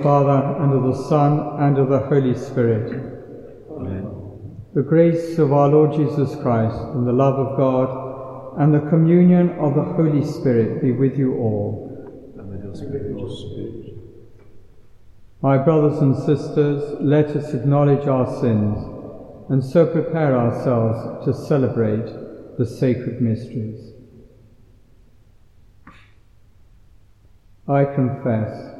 the Father, and of the Son, and of the Holy Spirit. Amen. The grace of our Lord Jesus Christ, and the love of God, and the communion of the Holy Spirit be with you all. And with your spirit. My brothers and sisters, let us acknowledge our sins, and so prepare ourselves to celebrate the sacred mysteries. I confess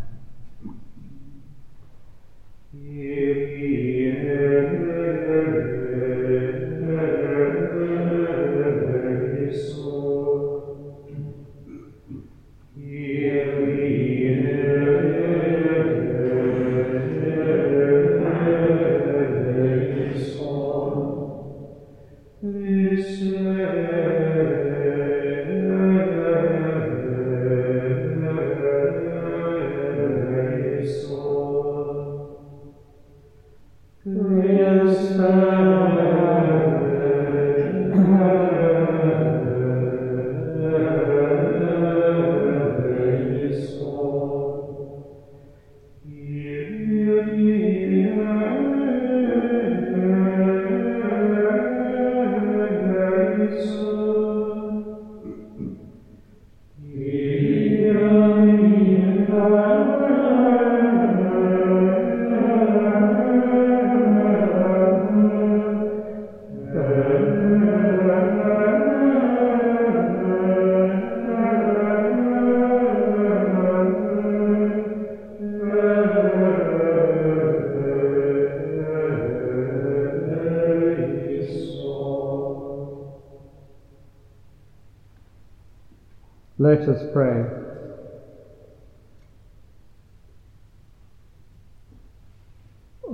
Pray.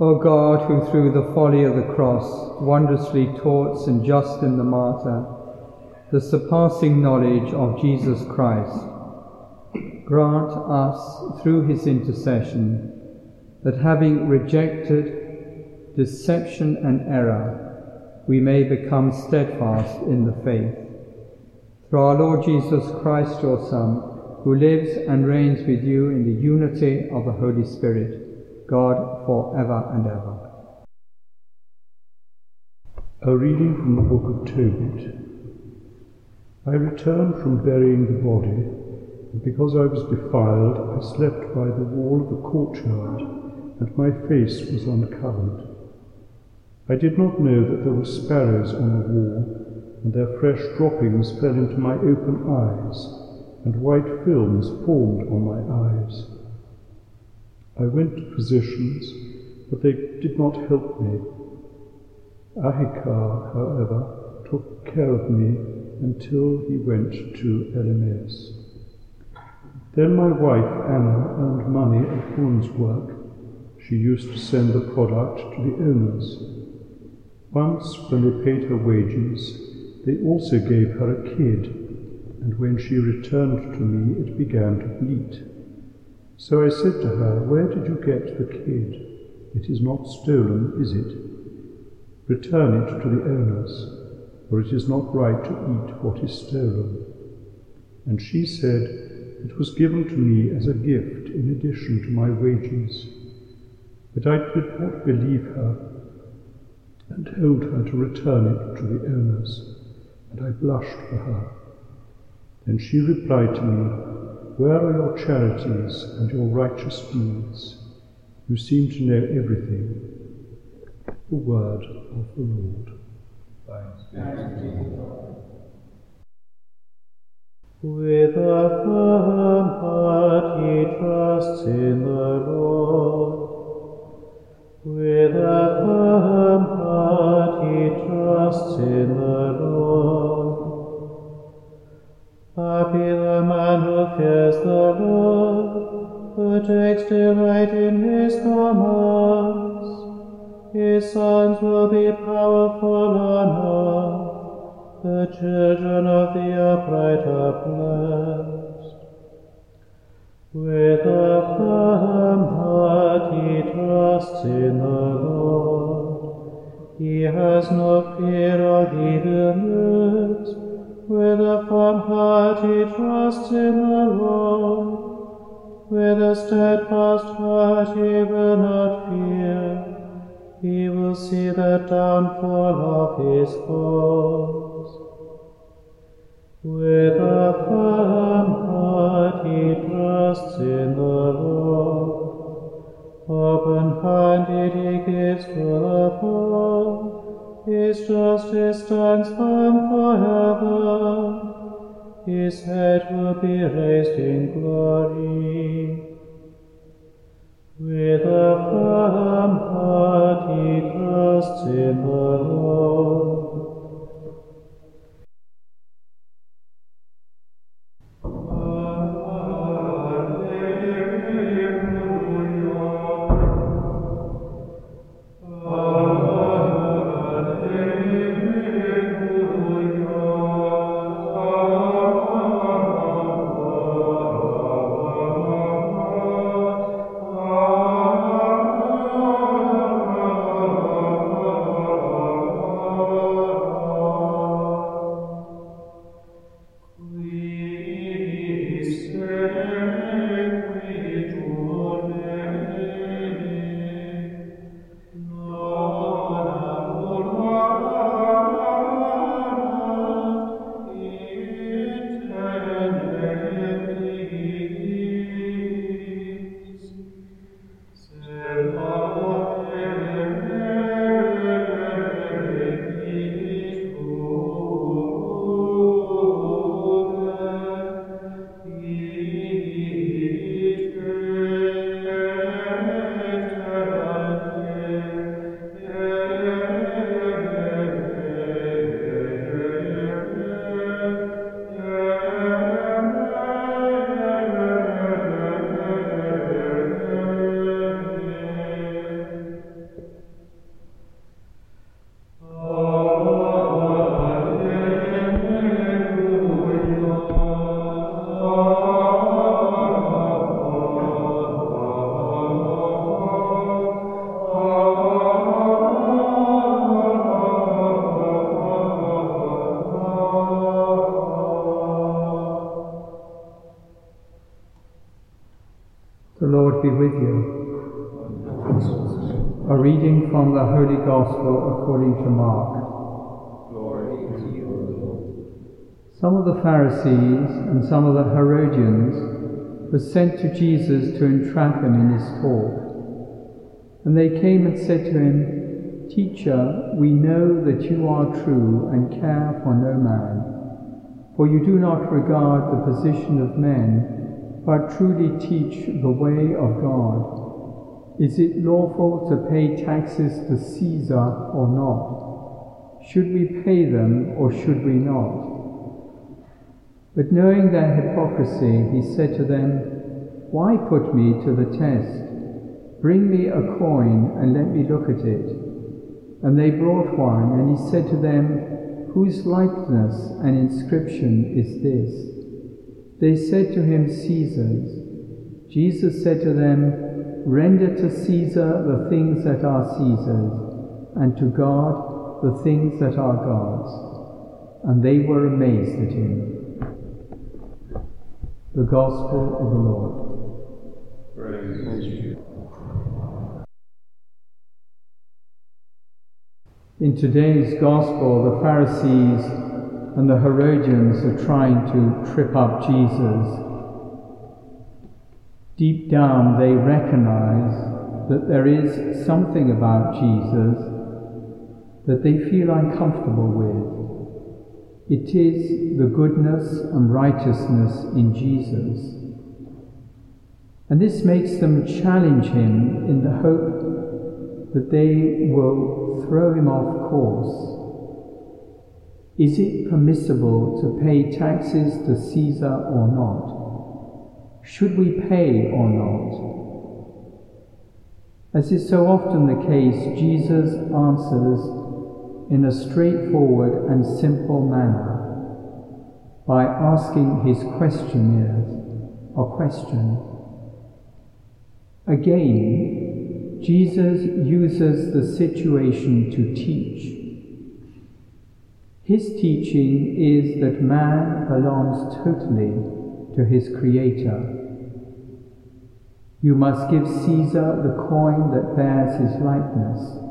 O God, who through the folly of the cross wondrously taught St. Justin the martyr the surpassing knowledge of Jesus Christ, grant us through his intercession that having rejected deception and error, we may become steadfast in the faith. Through our Lord Jesus Christ, your Son, who lives and reigns with you in the unity of the Holy Spirit, God for ever and ever. A reading from the book of Tobit. I returned from burying the body, and because I was defiled, I slept by the wall of the courtyard, and my face was uncovered. I did not know that there were sparrows on the wall, and their fresh droppings fell into my open eyes, and white films formed on my eyes. I went to physicians, but they did not help me. Ahikar, however, took care of me until he went to Elymais. Then my wife Anna earned money at woman's work. She used to send the product to the owners. Once, when they paid her wages, they also gave her a kid, and when she returned to me, it began to bleat. So I said to her, Where did you get the kid? It is not stolen, is it? Return it to the owners, for it is not right to eat what is stolen. And she said, It was given to me as a gift in addition to my wages. But I did not believe her and told her to return it to the owners and I blushed for her. Then she replied to me, Where are your charities and your righteous deeds? You seem to know everything. The word of the Lord. With a firm heart he trusts in the Lord. With a firm heart he trusts in the Lord. Happy the man who fears the Lord, who takes delight in his commands. His sons will be powerful on earth. The children of the upright are blessed. With a firm heart he trusts in the Lord. He has no fear of evil news. With a firm heart he trusts in the Lord. With a steadfast heart he will not fear. He will see the downfall of his foes. With a firm heart he trusts in the Lord. Open-handed he gives to the poor. His justice stands firm forever. His head will be raised in glory. With a firm heart he trusts in the Lord. A reading from the Holy Gospel according to Mark. Some of the Pharisees and some of the Herodians were sent to Jesus to entrap him in his talk. And they came and said to him, Teacher, we know that you are true and care for no man, for you do not regard the position of men but truly teach the way of God. Is it lawful to pay taxes to Caesar or not? Should we pay them or should we not? But knowing their hypocrisy, he said to them, Why put me to the test? Bring me a coin and let me look at it. And they brought one, and he said to them, Whose likeness and inscription is this? They said to him, Caesar's. Jesus said to them, Render to Caesar the things that are Caesar's, and to God the things that are God's. And they were amazed at him. The Gospel of the Lord. In today's Gospel, the Pharisees and the Herodians are trying to trip up Jesus. Deep down, they recognize that there is something about Jesus that they feel uncomfortable with. It is the goodness and righteousness in Jesus. And this makes them challenge him in the hope that they will throw him off course. Is it permissible to pay taxes to Caesar or not? Should we pay or not? As is so often the case, Jesus answers in a straightforward and simple manner by asking his questioners a question. Again, Jesus uses the situation to teach. His teaching is that man belongs totally to his Creator. You must give Caesar the coin that bears his likeness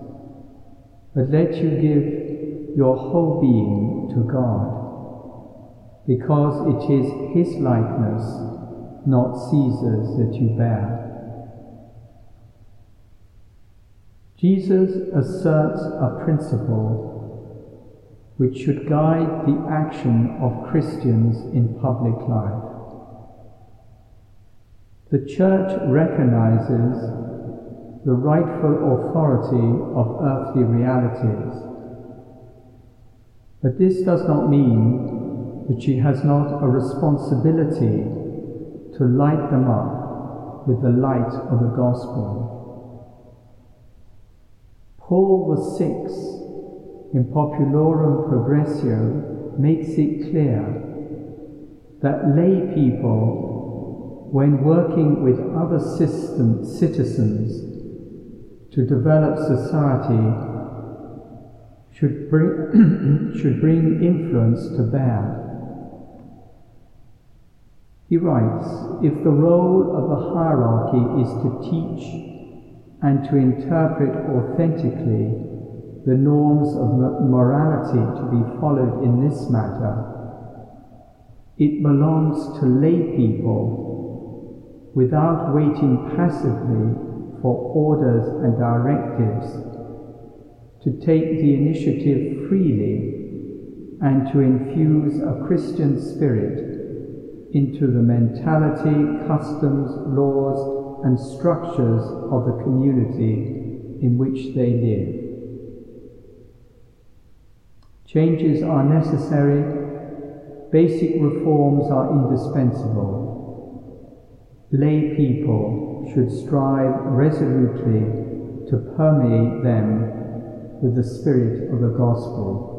but let you give your whole being to God, because it is His likeness, not Caesar's, that you bear. Jesus asserts a principle which should guide the action of Christians in public life. The Church recognizes the rightful authority of earthly realities. But this does not mean that she has not a responsibility to light them up with the light of the gospel. Paul VI in Populorum Progressio makes it clear that lay people, when working with other system, citizens, to develop society should bring, should bring influence to bear. He writes, if the role of the hierarchy is to teach and to interpret authentically the norms of morality to be followed in this matter, it belongs to lay people without waiting passively for orders and directives, to take the initiative freely and to infuse a Christian spirit into the mentality, customs, laws, and structures of the community in which they live. Changes are necessary, basic reforms are indispensable. Lay people should strive resolutely to permeate them with the spirit of the gospel.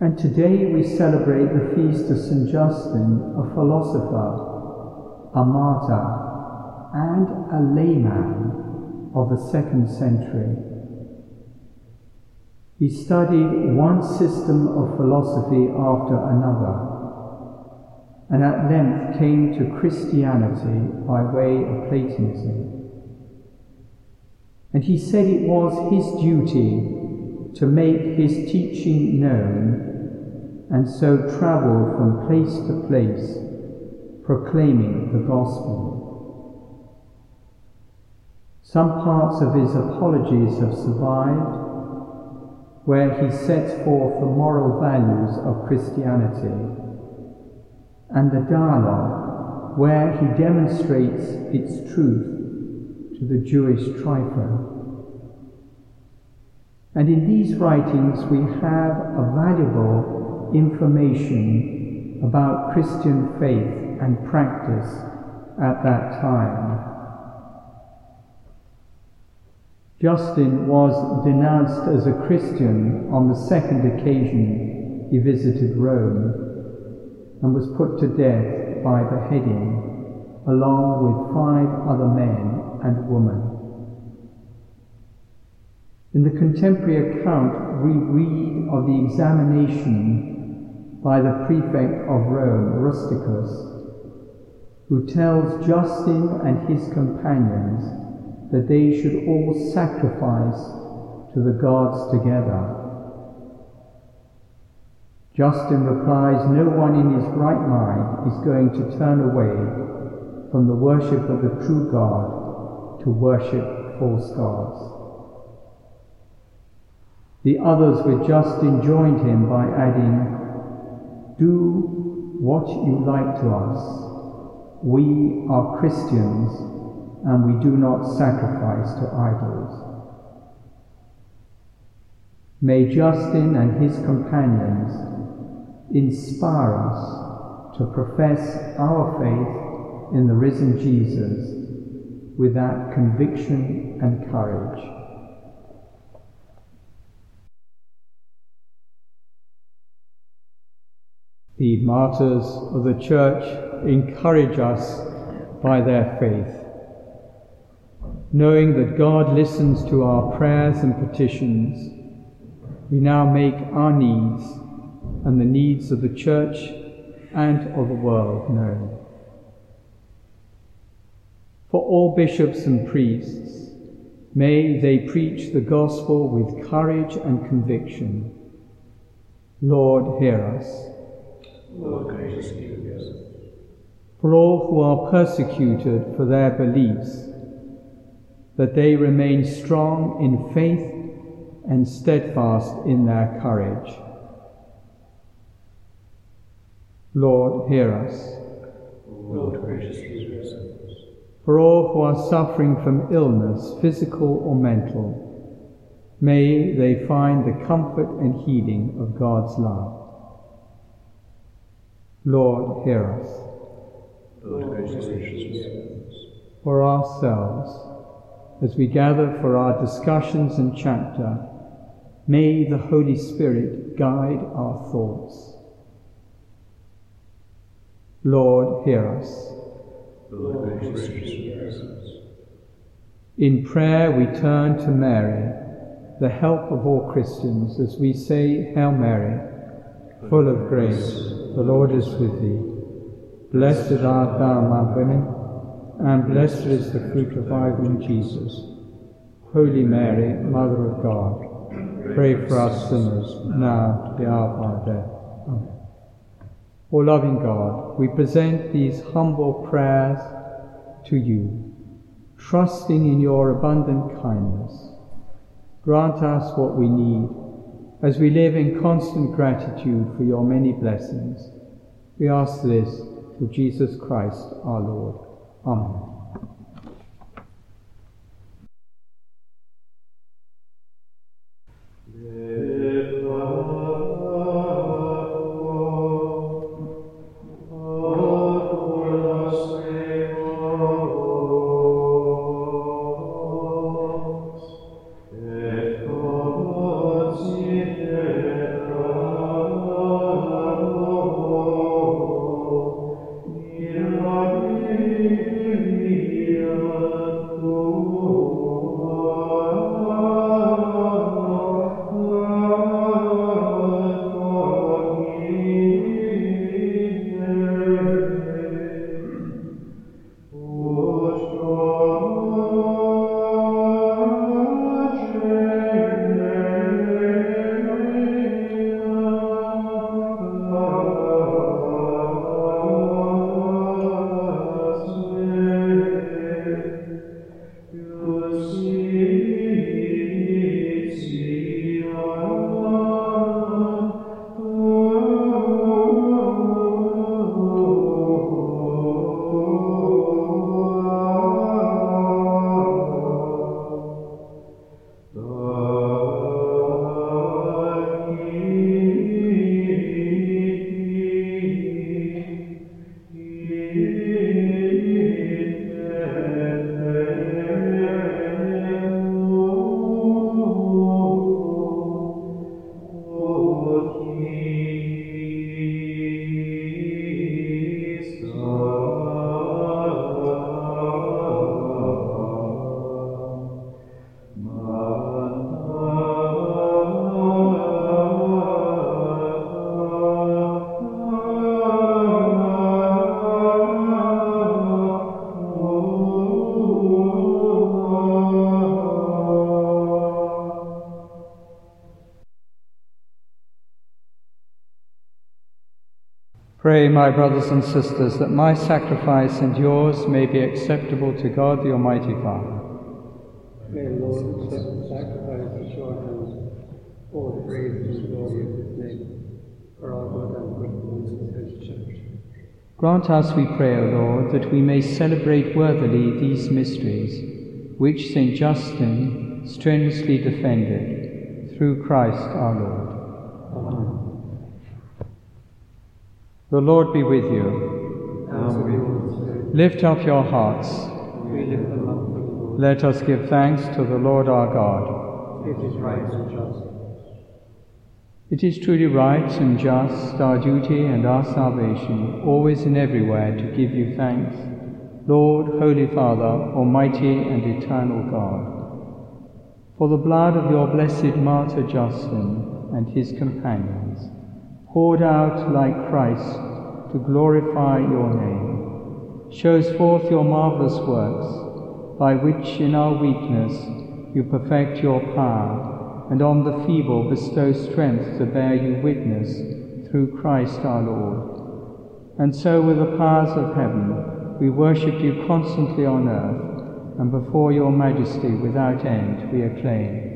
And today we celebrate the feast of St. Justin, a philosopher, a martyr, and a layman of the second century. He studied one system of philosophy after another and at length came to Christianity by way of Platonism. And he said it was his duty to make his teaching known, and so travelled from place to place, proclaiming the gospel. Some parts of his apologies have survived, where he sets forth the moral values of Christianity and the dialogue where he demonstrates its truth to the Jewish Trypho. And in these writings we have a valuable information about Christian faith and practice at that time. Justin was denounced as a Christian on the second occasion he visited Rome and was put to death by beheading, along with five other men and women. In the contemporary account, we read of the examination by the prefect of Rome, Rusticus, who tells Justin and his companions that they should all sacrifice to the gods together Justin replies, No one in his right mind is going to turn away from the worship of the true God to worship false gods. The others with Justin joined him by adding, Do what you like to us. We are Christians and we do not sacrifice to idols. May Justin and his companions inspire us to profess our faith in the risen Jesus with that conviction and courage. The martyrs of the Church encourage us by their faith. Knowing that God listens to our prayers and petitions, we now make our needs and the needs of the Church and of the world known. For all bishops and priests, may they preach the gospel with courage and conviction. Lord, hear us. Lord, graciously hear us. For all who are persecuted for their beliefs, that they remain strong in faith and steadfast in their courage. Lord, hear us. Lord, graciously. For all who are suffering from illness, physical or mental, may they find the comfort and healing of God's love. Lord, hear us. Lord, graciously hear us. For ourselves, as we gather for our discussions and chapter, may the Holy Spirit guide our thoughts. Lord, hear us. Lord, hear us. In prayer, we turn to Mary, the help of all Christians, as we say, Hail Mary, full of grace, the Lord is with thee. Blessed art thou among women, and blessed is the fruit of thy womb, Jesus. Holy Mary, Mother of God, pray for us sinners, now at the hour of our death. Amen. O loving God, we present these humble prayers to you, trusting in your abundant kindness. Grant us what we need as we live in constant gratitude for your many blessings. We ask this through Jesus Christ our Lord. Amen. Pray, my brothers and sisters, that my sacrifice and yours may be acceptable to God the Almighty Father. May Lord accept the sacrifice at your hands for the praise and glory of his name, for our good and good works of his church. Grant us, we pray, O Lord, that we may celebrate worthily these mysteries, which St. Justin strenuously defended, through Christ our Lord. Amen. The Lord be with you. With Lift up your hearts. we lift them up to the Lord. Let us give thanks to the Lord our God. It is right and just. It is truly right and just, our duty and our salvation, always and everywhere to give you thanks, Lord, Holy Father, Almighty and eternal God, for the blood of your blessed martyr Justin and his companions, poured out like Christ to glorify your name, shows forth your marvellous works, by which in our weakness you perfect your power and on the feeble bestow strength to bear you witness through Christ our Lord. And so, with the powers of heaven, we worship you constantly on earth, and before your majesty without end we acclaim.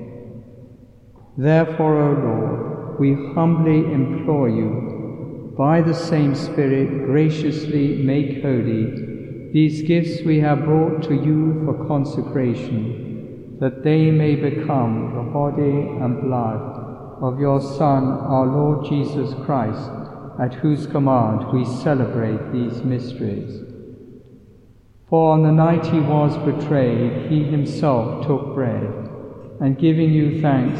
Therefore, O Lord, we humbly implore you, by the same Spirit, graciously make holy these gifts we have brought to you for consecration, that they may become the body and blood of your Son, our Lord Jesus Christ, at whose command we celebrate these mysteries. For on the night he was betrayed, he himself took bread, and giving you thanks,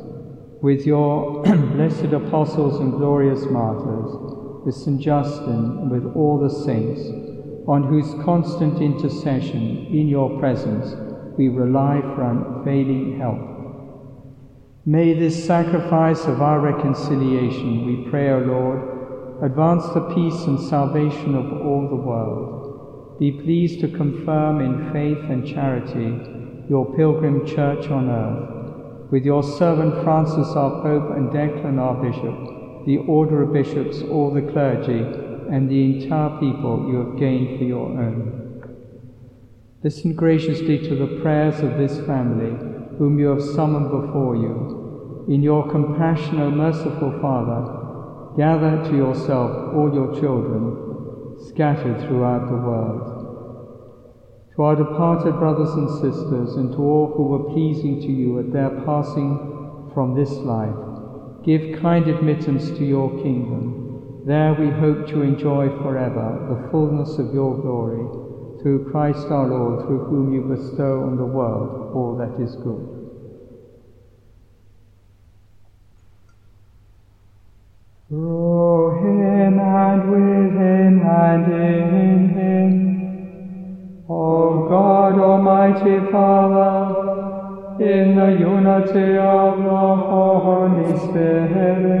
with your blessed apostles and glorious martyrs, with St. Justin, and with all the saints, on whose constant intercession in your presence we rely for unfailing help. May this sacrifice of our reconciliation, we pray, O Lord, advance the peace and salvation of all the world. Be pleased to confirm in faith and charity your pilgrim church on earth, with your servant Francis our Pope and Declan our Bishop, the order of bishops, all the clergy, and the entire people you have gained for your own. Listen graciously to the prayers of this family whom you have summoned before you. In your compassion, O merciful Father, gather to yourself all your children scattered throughout the world. To our departed brothers and sisters, and to all who were pleasing to you at their passing from this life, give kind admittance to your kingdom. There we hope to enjoy forever the fullness of your glory through Christ our Lord, through whom you bestow on the world all that is good. Almighty Father, in the unity of the Holy Spirit,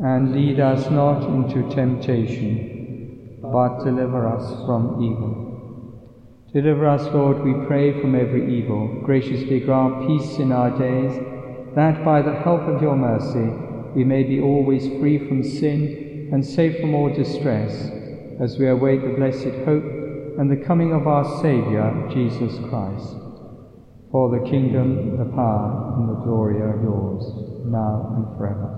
And lead us not into temptation, but deliver us from evil. Deliver us, Lord, we pray, from every evil. Graciously grant peace in our days, that by the help of your mercy, we may be always free from sin and safe from all distress, as we await the blessed hope and the coming of our Saviour, Jesus Christ. For the kingdom, the power, and the glory are yours, now and forever.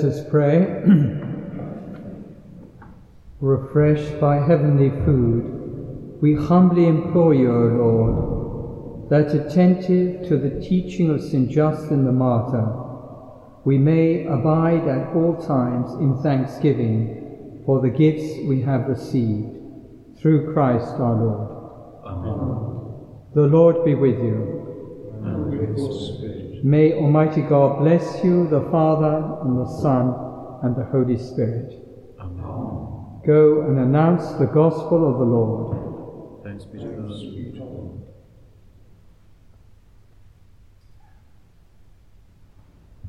Let us pray. Refreshed by heavenly food, we humbly implore you, O Lord, that attentive to the teaching of St. Justin the Martyr, we may abide at all times in thanksgiving for the gifts we have received, through Christ our Lord. Amen. The Lord be with you. And with your spirit. May Almighty God bless you, the Father, and the Son, and the Holy Spirit. Amen. Go and announce the gospel of the Lord.